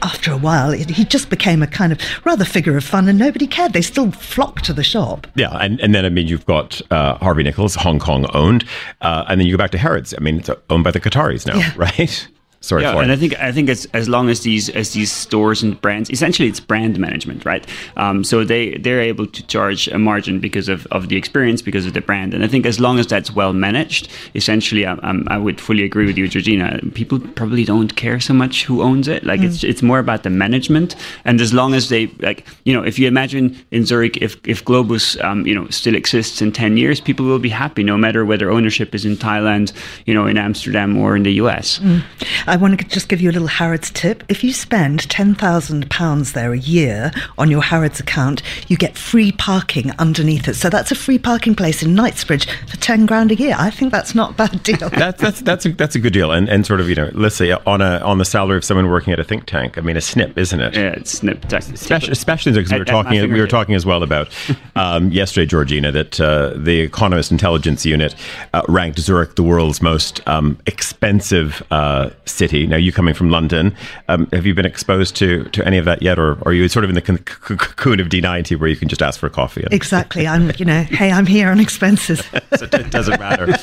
after a while, he just became a kind of rather figure of fun, and nobody cared. They still flocked to the shop.
Yeah, and, and then I mean, you've got uh, Harvey Nichols, Hong Kong owned, uh, and then you go back to Harrods. I mean, it's owned by the Qataris now, yeah. right? Sorry,
yeah, and I think I think as, as long as these as these stores and brands, essentially it's brand management, right? Um, so they they're able to charge a margin because of, of the experience, because of the brand, and I think as long as that's well managed, essentially, I, I would fully agree with you, Georgina. People probably don't care so much who owns it. Like mm. it's it's more about the management, and as long as they like, you know, if you imagine in Zurich, if if Globus, um, you know, still exists in ten years, people will be happy no matter whether ownership is in Thailand, you know, in Amsterdam or in the US.
Mm. I want to just give you a little Harrods tip. If you spend £10,000 there a year on your Harrods account, you get free parking underneath it. So that's a free parking place in Knightsbridge for 10 grand a year. I think that's not a bad deal.
that's, that's, that's, a, that's a good deal. And, and sort of, you know, let's say on, a, on the salary of someone working at a think tank, I mean, a snip, isn't it?
Yeah, it's snip.
Especially, especially because we were talking, we were talking as well about um, yesterday, Georgina, that uh, the Economist Intelligence Unit uh, ranked Zurich the world's most um, expensive uh, city. Now, you coming from London, um, have you been exposed to to any of that yet, or are you sort of in the cocoon of D90 where you can just ask for a coffee?
Exactly. I'm, you know, hey, I'm here on expenses.
so it doesn't matter.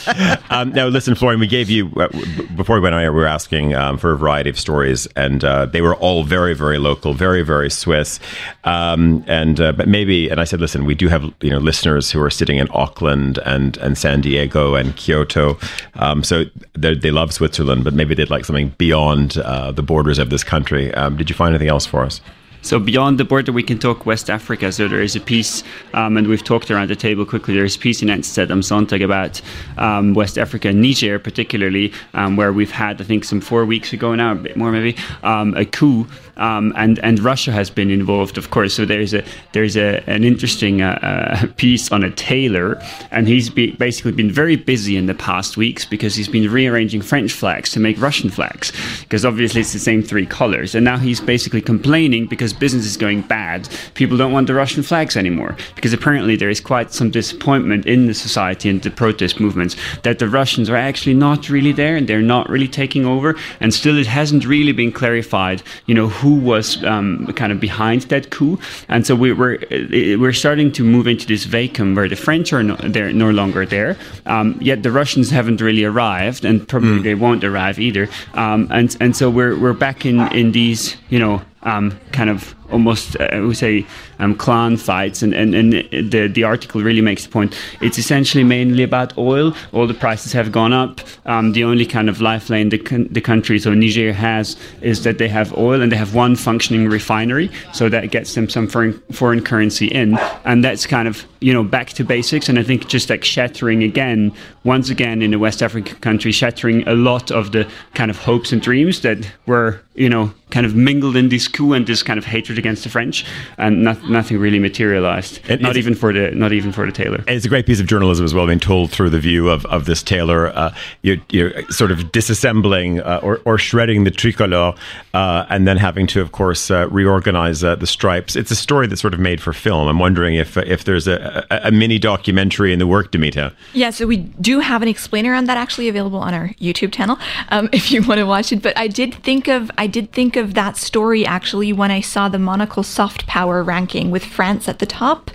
Um, now, listen, Florian, we gave you uh, before we went on air, we were asking um, for a variety of stories, and uh, they were all very, very local, very, very Swiss. Um, and uh, but maybe, and I said, listen, we do have you know listeners who are sitting in Auckland and and San Diego and Kyoto, um, so they love Switzerland, but maybe they'd like something beyond uh, the borders of this country. Um, did you find anything else for us?
So beyond the border, we can talk West Africa. So there is a piece, um, and we've talked around the table quickly. There is a piece in NZZ am Sonntag about um, West Africa, Niger particularly, um, where we've had, I think, some four weeks ago now, a bit more maybe, um, a coup um, and and Russia has been involved, of course. So there's a there's a an interesting uh, uh, piece on a tailor, and he's be, basically been very busy in the past weeks because he's been rearranging French flags to make Russian flags, because obviously it's the same three colors. And now he's basically complaining because business is going bad. People don't want the Russian flags anymore because apparently there is quite some disappointment in the society and the protest movements that the Russians are actually not really there and they're not really taking over. And still, it hasn't really been clarified, you know who was um, kind of behind that coup. And so we, were—we're we're starting to move into this vacuum where the French are no, they're no longer there, um, yet the Russians haven't really arrived, and probably mm. they won't arrive either. Um, and and so we're we're back in in these you know um, kind of almost uh, would say um, clan fights, and, and, and the the article really makes the point. It's essentially mainly about oil. All the prices have gone up. Um, the only kind of lifeline the the country, so Niger has, is that they have oil and they have one functioning refinery, so that gets them some foreign foreign currency in, and that's kind of you know back to basics. And I think just like shattering again, once again in a West African country, shattering a lot of the kind of hopes and dreams that were you know kind of mingled in this coup and this kind of hatred against the French, and not, nothing really materialized.
And
not even for the not even for the tailor.
And it's a great piece of journalism as well, being told through the view of, of this tailor. Uh, you're, you're sort of disassembling uh, or, or shredding the tricolor uh, and then having to, of course, uh, reorganize uh, the stripes. It's a story that's sort of made for film. I'm wondering if if there's a, a, a mini documentary in the work, Damita.
Yeah, so we do have an explainer on that actually available on our YouTube channel um, if you want to watch it. But I did think of I did think of that story actually when I saw the Monocle soft power ranking with France at the top.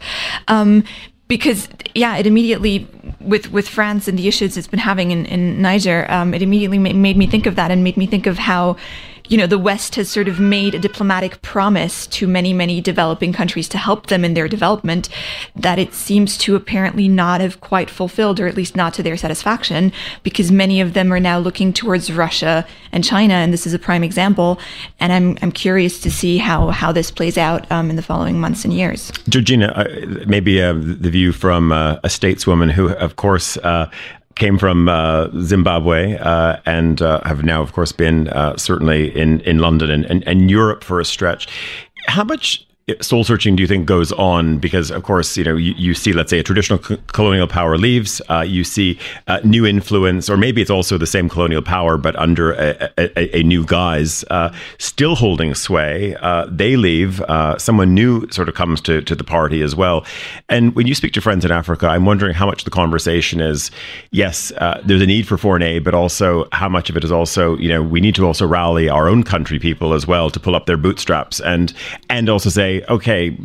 Um, because yeah, it immediately with with France and the issues it's been having in, in Niger, um, it immediately ma- made me think of that and made me think of how you know, the West has sort of made a diplomatic promise to many, many developing countries to help them in their development that it seems to apparently not have quite fulfilled, or at least not to their satisfaction, because many of them are now looking towards Russia and China, and this is a prime example. And I'm, I'm curious to see how, how this plays out um, in the following months and years.
Georgina, uh, maybe uh, the view from uh, a stateswoman who, of course, uh, came from uh, Zimbabwe uh, and uh, have now, of course, been uh, certainly in, in London and, and, and Europe for a stretch. How much soul searching do you think goes on? Because of course you know you, you see let's say a traditional co- colonial power leaves uh, you see uh, new influence or maybe it's also the same colonial power but under a, a, a new guise uh, still holding sway. Uh, they leave uh, someone new sort of comes to, to the party as well. And when you speak to friends in Africa I'm wondering how much the conversation is yes uh, there's a need for foreign aid but also how much of it is also you know we need to also rally our own country people as well to pull up their bootstraps and and also say okay,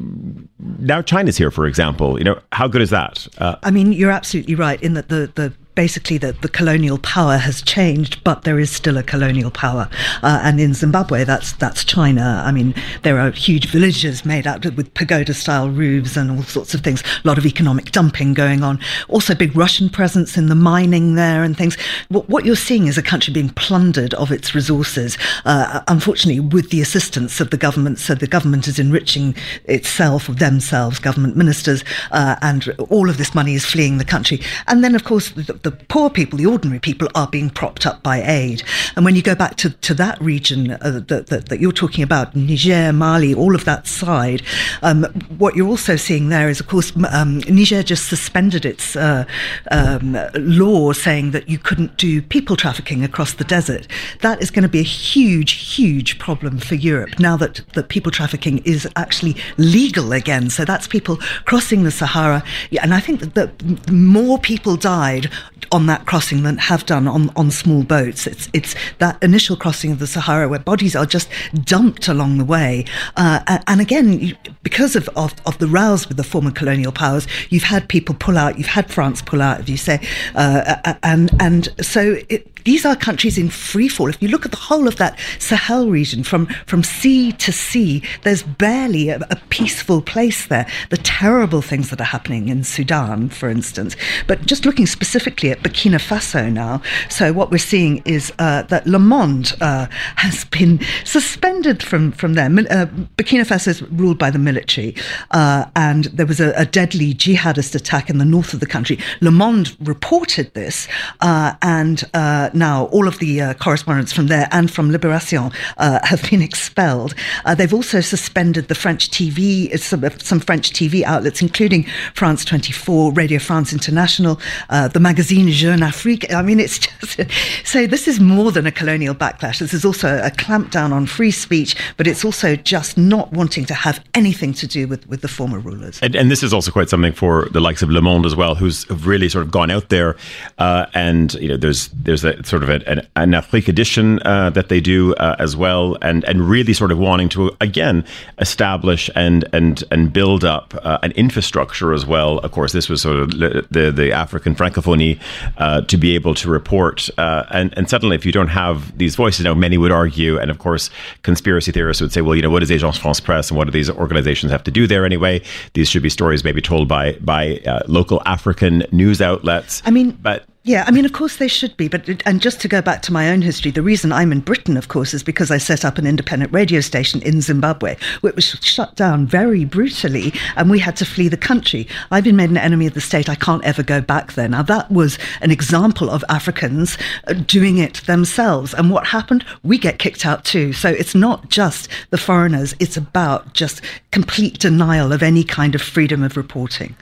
now China's here, for example. You know, how good is that?
Uh, I mean, you're absolutely right in that the the basically the, the colonial power has changed, but there is still a colonial power. Uh, and in Zimbabwe, that's that's China. I mean, there are huge villages made out with pagoda style roofs and all sorts of things. A lot of economic dumping going on. Also, big Russian presence in the mining there and things. What, what you're seeing is a country being plundered of its resources, uh, unfortunately, with the assistance of the government. So the government is enriching itself themselves, government ministers, uh, and all of this money is fleeing the country. And then, of course, the, the poor people, the ordinary people, are being propped up by aid. And when you go back to, to that region uh, that, that, that, you're talking about, Niger, Mali, all of that side, um, what you're also seeing there is, of course, um, Niger just suspended its uh, um, law saying that you couldn't do people trafficking across the desert. That is going to be a huge, huge problem for Europe now that, that people trafficking is actually legal again. So that's people crossing the Sahara. And I think that, that more people died on that crossing than have done on, on small boats. It's it's that initial crossing of the Sahara where bodies are just dumped along the way. Uh, and again, because of, of, of, the rows with the former colonial powers, you've had people pull out, you've had France pull out, as you say, uh, and and so it, these are countries in free fall. If you look at the whole of that Sahel region, from, from sea to sea, there's barely a, a, peaceful place there. The terrible things that are happening in Sudan, for instance. But just looking specifically at Burkina Faso now, so what we're seeing is uh, that Le Monde uh, has been suspended from, from there. Uh, Burkina Faso is ruled by the military, uh, and there was a, a, deadly jihadist attack in the north of the country. Le Monde reported this, uh, and uh, now all of the correspondents from there and from Liberation have been expelled. They've also suspended the French TV, some, some, French TV outlets, including France 24, Radio France International, the magazine Jeune Afrique. I mean, it's just so this is more than a colonial backlash. This is also a clampdown on free speech, but it's also just not wanting to have anything to do with, with the former rulers.
And, and this is also quite something for the likes of Le Monde as well, who's really sort of gone out there, uh, and you know, there's there's a sort of an, an Afrique edition uh, that they do uh, as well, and and really sort of wanting to again establish and and and build up uh, an infrastructure as well. Of course, this was sort of the the African francophonie uh, to be able to report, uh, and and suddenly if you don't have these voices, now many would argue, and of course conspiracy theorists would say, well, you know, what does Agence France Presse and what do these organizations have to do there anyway? These should be stories maybe told by by uh, local African news outlets.
I mean,
but
Yeah, I mean, of course they should be. But and just to go back to my own history, the reason I'm in Britain, of course, is because I set up an independent radio station in Zimbabwe, which was shut down very brutally, and we had to flee the country. I've been made an enemy of the state. I can't ever go back there. Now that was an example of Africans uh, doing it themselves, and what happened? We get kicked out too. So it's not just the foreigners; it's about just complete denial of any kind of freedom of reporting.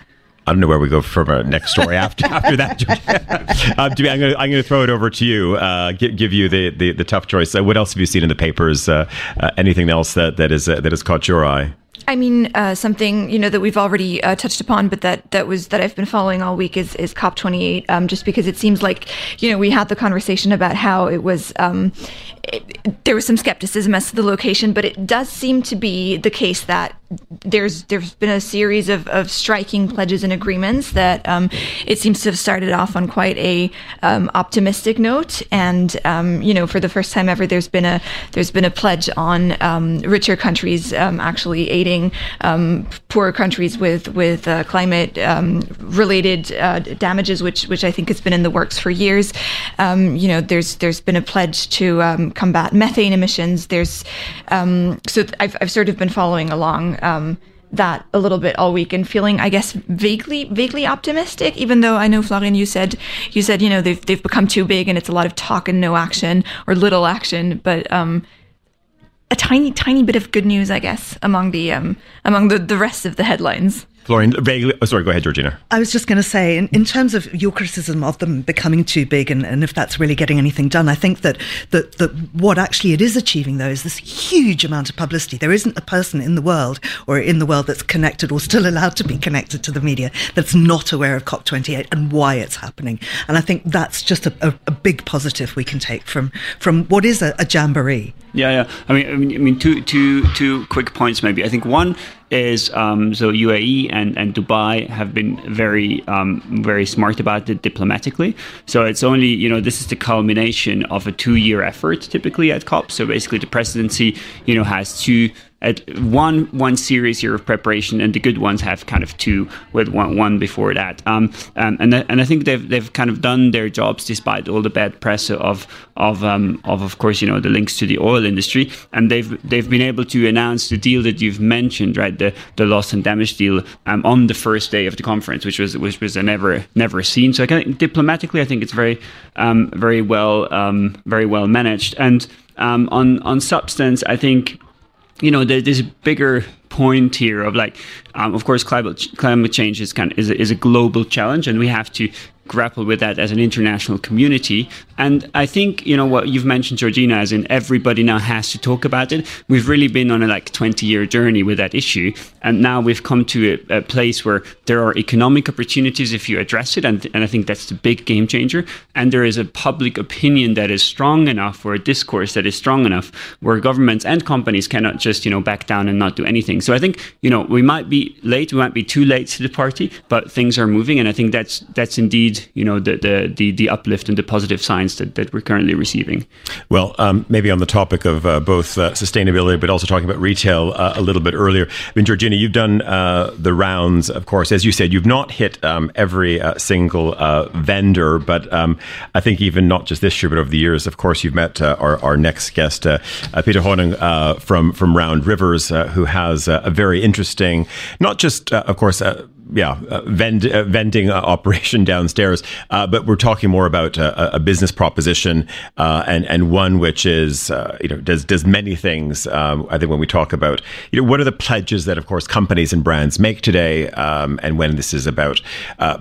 I don't know where we go from our next story after after that. um, I'm going I'm to throw it over to you. Uh, give, give you the, the, the tough choice. Uh, what else have you seen in the papers? Uh, uh anything else that that is uh, that has caught your eye?
I mean, uh, something you know that we've already uh, touched upon, but that that was that I've been following all week is is COP 28. Um, just because it seems like you know we had the conversation about how it was um, it, there was some skepticism as to the location, but it does seem to be the case that there's there's been a series of, of striking pledges and agreements that um, it seems to have started off on quite a um, optimistic note, and um, you know for the first time ever, there's been a there's been a pledge on um, richer countries um, actually aiding um, poorer countries with with uh, climate related uh, damages, which which I think has been in the works for years. you know, there's there's been a pledge to combat methane emissions. There's so I've I've sort of been following along. Um, that a little bit all week and feeling, I guess, vaguely vaguely optimistic. Even though I know, Florian, you said you said you know they've they've become too big and it's a lot of talk and no action or little action. But um, a tiny tiny bit of good news, I guess, among the um, among the the rest of the headlines.
Florian, vaguely. Oh, sorry, go ahead, Georgina.
I was just going to say, in, in, terms of your criticism of them becoming too big and, and if that's really getting anything done, I think that, that, that what actually it is achieving, though, is this huge amount of publicity. There isn't a person in the world or in the world that's connected or still allowed to be connected to the media that's not aware of COP28 and why it's happening. And I think that's just a, a, a big positive we can take from, from what is a, a jamboree.
Yeah, yeah. I mean, I mean, I mean, two, two, two quick points maybe. I think one is um, so UAE and, and Dubai have been very um, very smart about it diplomatically. So it's only you know this is the culmination of a two year effort typically at COP. So basically the presidency you know has two at one one series year of preparation, and the good ones have kind of two with one one before that. Um, um, and and I think they've they've kind of done their jobs despite all the bad press of of um, of of course you know the links to the oil industry, and they've they've been able to announce the deal that you've mentioned, right? The the loss and damage deal um, on the first day of the conference, which was which was a never never seen. So I diplomatically, I think it's very um, very well um, very well managed, and on on substance, I think you know, there's bigger point here of like, um, of course, climate climate change is kind of is a, is a global challenge, and we have to grapple with that as an international community. And I think, you know, what you've mentioned, Georgina, as in everybody now has to talk about it. We've really been on a like 20 year journey with that issue. And now we've come to a, a, place where there are economic opportunities if you address it. And, and I think that's the big game changer. And there is a public opinion that is strong enough or a discourse that is strong enough where governments and companies cannot just, you know, back down and not do anything. So I think, you know, we might be late, we might be too late to the party, but things are moving. And I think that's, that's indeed you know the the the, the uplift and the positive signs that, that we're currently receiving.
Well, um, maybe on the topic of uh, both uh, sustainability, but also talking about retail uh, a little bit earlier. I mean, Georgina, you've done uh, the rounds, of course, as you said. You've not hit um, every uh, single uh, vendor, but um, I think even not just this year, but over the years, of course, you've met our, our next guest, Peter Honing from from Round Rivers, who has a very interesting, not just, uh, of course uh, yeah, uh, vend, uh, vending uh, operation downstairs. Uh, but we're talking more about a, a business proposition uh, and and one which is uh, you know does does many things. Um, I think when we talk about you know what are the pledges that of course companies and brands make today, um, and when this is about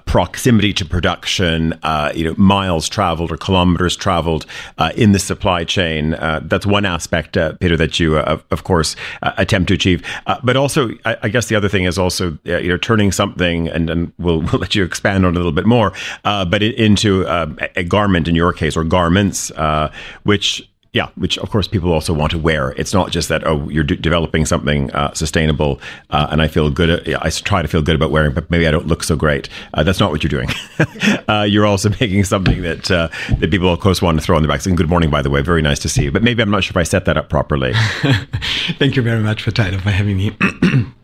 proximity to production, you know miles traveled or kilometers traveled in the supply chain. that's one aspect, Peter, that you of course attempt to achieve. but also, I, I, guess the other thing is also you know turning something something, and then we'll, we'll let you expand on it a little bit more, uh, but it, into uh, a garment in your case, or garments, uh, which yeah, which of course people also want to wear. It's not just that oh you're developing something uh, sustainable, uh, and I feel good. At, I try to feel good about wearing, but maybe I don't look so great. Uh, that's not what you're doing. Uh, you're also making something that uh, that people of course want to throw on their backs. And good morning, by the way, very nice to see you. But maybe I'm not sure if I set that up properly.
Thank you very much for Tyler for having me.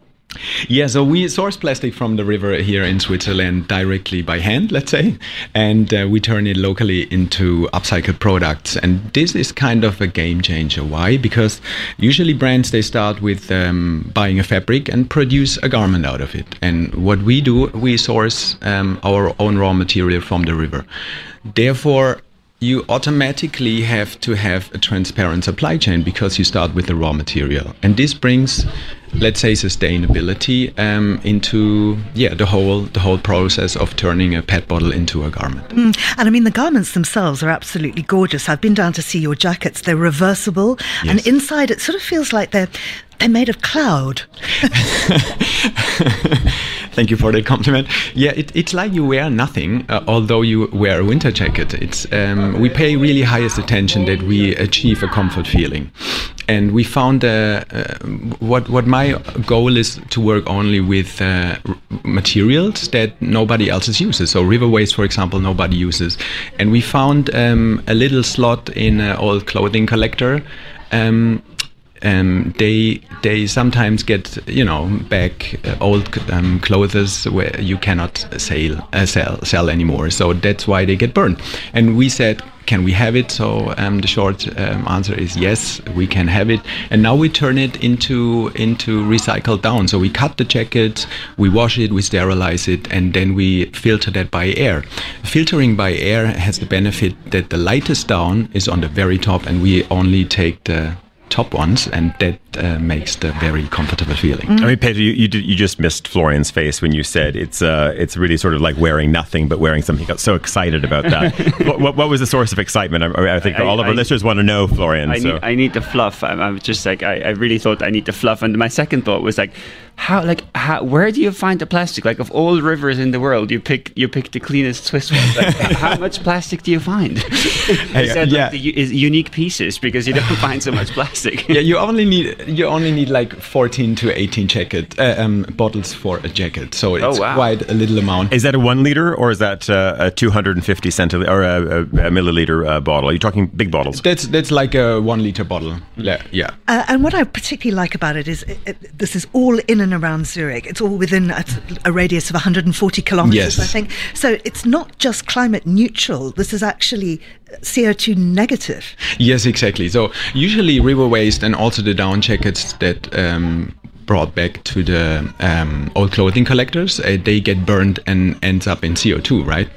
Yeah, so we source plastic from the river here in Switzerland directly by hand, let's say, and uh, we turn it locally into upcycled products. And this is kind of a game changer. Why? Because usually brands they start with um, buying a fabric and produce a garment out of it. And what we do, we source um, our own raw material from the river. Therefore, you automatically have to have a transparent supply chain because you start with the raw material. And this brings let's say sustainability um, into yeah the whole the whole process of turning a pet bottle into a garment.
Mm. and i mean the garments themselves are absolutely gorgeous. I've been down to see your jackets. They're reversible. Yes. and inside it sort of feels like they're they're made of cloud.
Thank you for the compliment. Yeah, it, it's like you wear nothing, uh, although you wear a winter jacket. It's um, we pay really highest attention that we achieve a comfort feeling, and we found uh, uh, what what my goal is to work only with uh, materials that nobody else uses. So river waste, for example, nobody uses, and we found um, a little slot in an old clothing collector. Um, um, they they sometimes get you know back uh, old um, clothes where you cannot sell uh, sell sell anymore. So that's why they get burned. And we said, can we have it? So um, the short um, answer is yes, we can have it. And now we turn it into into recycled down. So we cut the jacket, we wash it, we sterilize it, and then we filter that by air. Filtering by air has the benefit that the lightest down is on the very top, and we only take the top ones, and that uh, makes the very comfortable feeling.
Mm. I mean, Peter, you you, did, you, just missed Florian's face when you said it's uh, it's really sort of like wearing nothing but wearing something. He got so excited about that. what, what, what, was the source of excitement? I, I think I, all of our I, listeners want to know, Florian.
I,
so.
need, I need the fluff. I'm, I'm just like I, I really thought I need the fluff, and my second thought was like how like how where do you find the plastic? Like of all rivers in the world you pick you pick the cleanest swiss one. Like, how much plastic do you find? Hey, said, yeah. Like, the unique pieces because you don't find so much plastic.
Yeah you only need you only need like 14 to 18 jacket uh, um, bottles for a jacket. So it's oh, wow. quite a little amount.
Is that a one liter or is that uh, a 250 centiliter or a, a, a milliliter uh, bottle? Are you talking big bottles.
That's that's like a one liter bottle. Yeah, yeah.
Uh, and what i particularly like about it is it, it, this is all in and around Zurich. It's all within a, a radius of 140 kilometres, yes. I think. So it's not just climate neutral. This is actually CO2 negative.
Yes, exactly. So usually river waste and also the down jackets that um, brought back to the um, old clothing collectors, uh, they get burned and ends up in CO2, right?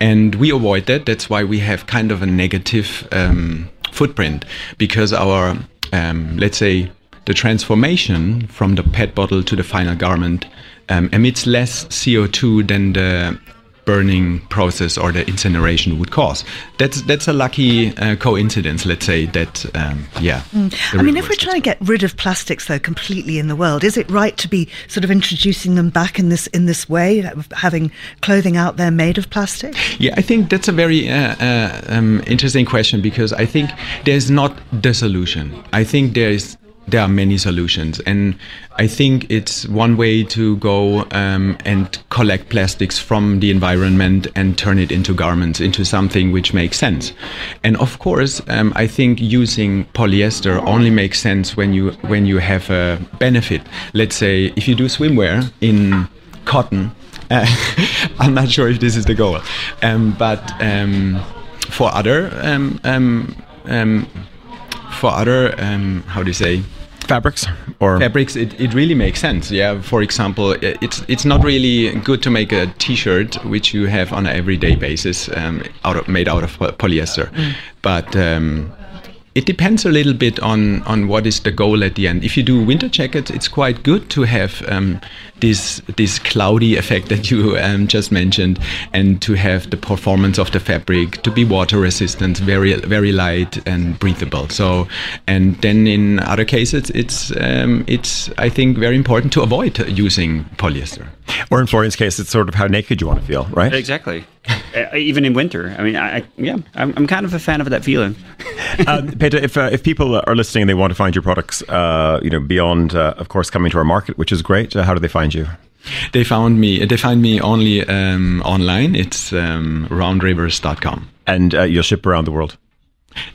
And we avoid that. That's why we have kind of a negative um, footprint because our, um, let's say, the transformation from the PET bottle to the final garment um, emits less CO2 than the burning process or the incineration would cause. That's that's a lucky uh, coincidence, let's say. That um, yeah.
Mm. I mean, if we're trying to get rid of plastics though completely in the world, is it right to be sort of introducing them back in this in this way, having clothing out there made of plastic?
Yeah, I think that's a very uh, uh, um, interesting question because I think there's not the solution. I think there is there are many solutions and i think it's one way to go um, and collect plastics from the environment and turn it into garments into something which makes sense. And of course um, i think using polyester only makes sense when you when you have a benefit. Let's say if you do swimwear in cotton uh, i'm not sure if this is the goal. Um, but um, for other um, um, for other um, how do you say
fabrics or
fabrics it, it really makes sense yeah for example it's it's not really good to make a t-shirt which you have on an everyday basis um, out of, made out of polyester mm. but um, it depends a little bit on on what is the goal at the end. If you do winter jackets, it's quite good to have um, this this cloudy effect that you um, just mentioned, and to have the performance of the fabric to be water resistant, very very light and breathable. So, and then in other cases, it's um, it's I think very important to avoid using polyester.
Or in Florian's case, it's sort of how naked you want to feel, right?
Exactly. uh, even in winter. I mean, I, I yeah, I'm, I'm kind of a fan of that feeling.
uh, Peter, if uh, if people are listening and they want to find your products, uh, you know, beyond uh, of course coming to our market, which is great, uh, how do they find you?
They found me. They find me only um, online. It's um, roundrivers.com,
and you'll ship around the world.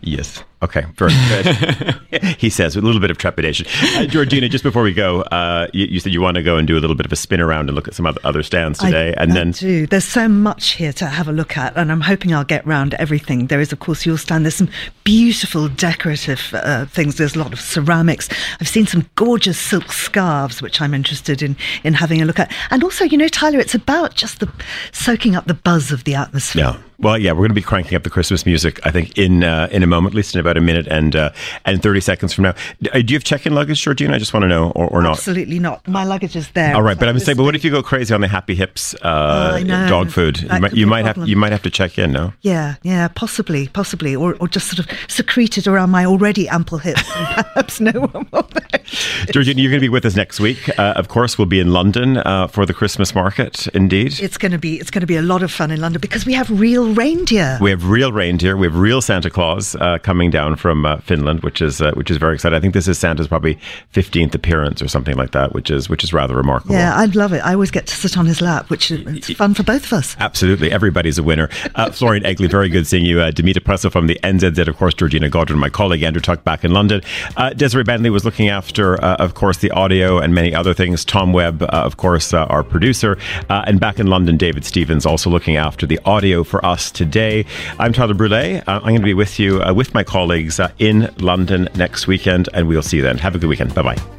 Yes.
Okay, very good. he says with a little bit of trepidation. Uh, Georgina, just before we go, uh, you, you, said you want to go and do a little bit of a spin around and look at some other stands today,
I,
and
I
then
do. There's so much here to have a look at, and I'm hoping I'll get round everything. There is, of course, your stand. There's some beautiful decorative uh, things. There's a lot of ceramics. I've seen some gorgeous silk scarves, which I'm interested in in having a look at. And also, you know, Tyler, it's about just the soaking up the buzz of the atmosphere.
Yeah. Well, yeah, we're going to be cranking up the Christmas music. I think in uh, in a moment, at least in about a minute and uh, and thirty seconds from now. Uh, do you have check-in luggage, Georgina? I just want to know, or, or not?
Absolutely not. My luggage is there.
All right, but I'm saying, but what if you go crazy on the Happy Hips uh,
know.
dog food? You might, you might have you might have to check in. No.
Yeah, yeah, possibly, possibly, or, or just sort of secreted around my already ample hips. and perhaps no one will.
Georgina, you're going to be with us next week. Uh, of course, we'll be in London uh, for the Christmas market. Indeed,
It's going to be it's going to be a lot of fun in London because we have real reindeer.
we have real reindeer. We have real Santa Claus uh, coming down from uh, Finland, which is uh, which is very exciting. I think this is Santa's probably 15th appearance or something like that, which is which is rather remarkable.
yeah, I'd love it. I always get to sit on his lap, which is fun for both of us.
Absolutely. Everybody's a winner. Uh, Florian Egli, very good seeing you. Uh, Damita Pressl from the NZZ, of course, Georgina Godwin, my colleague, Andrew Tuck back in London. Uh, Desiree Bentley was looking after, uh, of course, the audio and many other things. Tom Webb, uh, of course, uh, our producer. Uh, and back in London, David Stevens also looking after the audio for us today. I'm Tyler Brûlé. Uh, I'm going to be with you uh, with my colleagues uh, in London next weekend, and we'll see you then. Have a good weekend. Bye bye.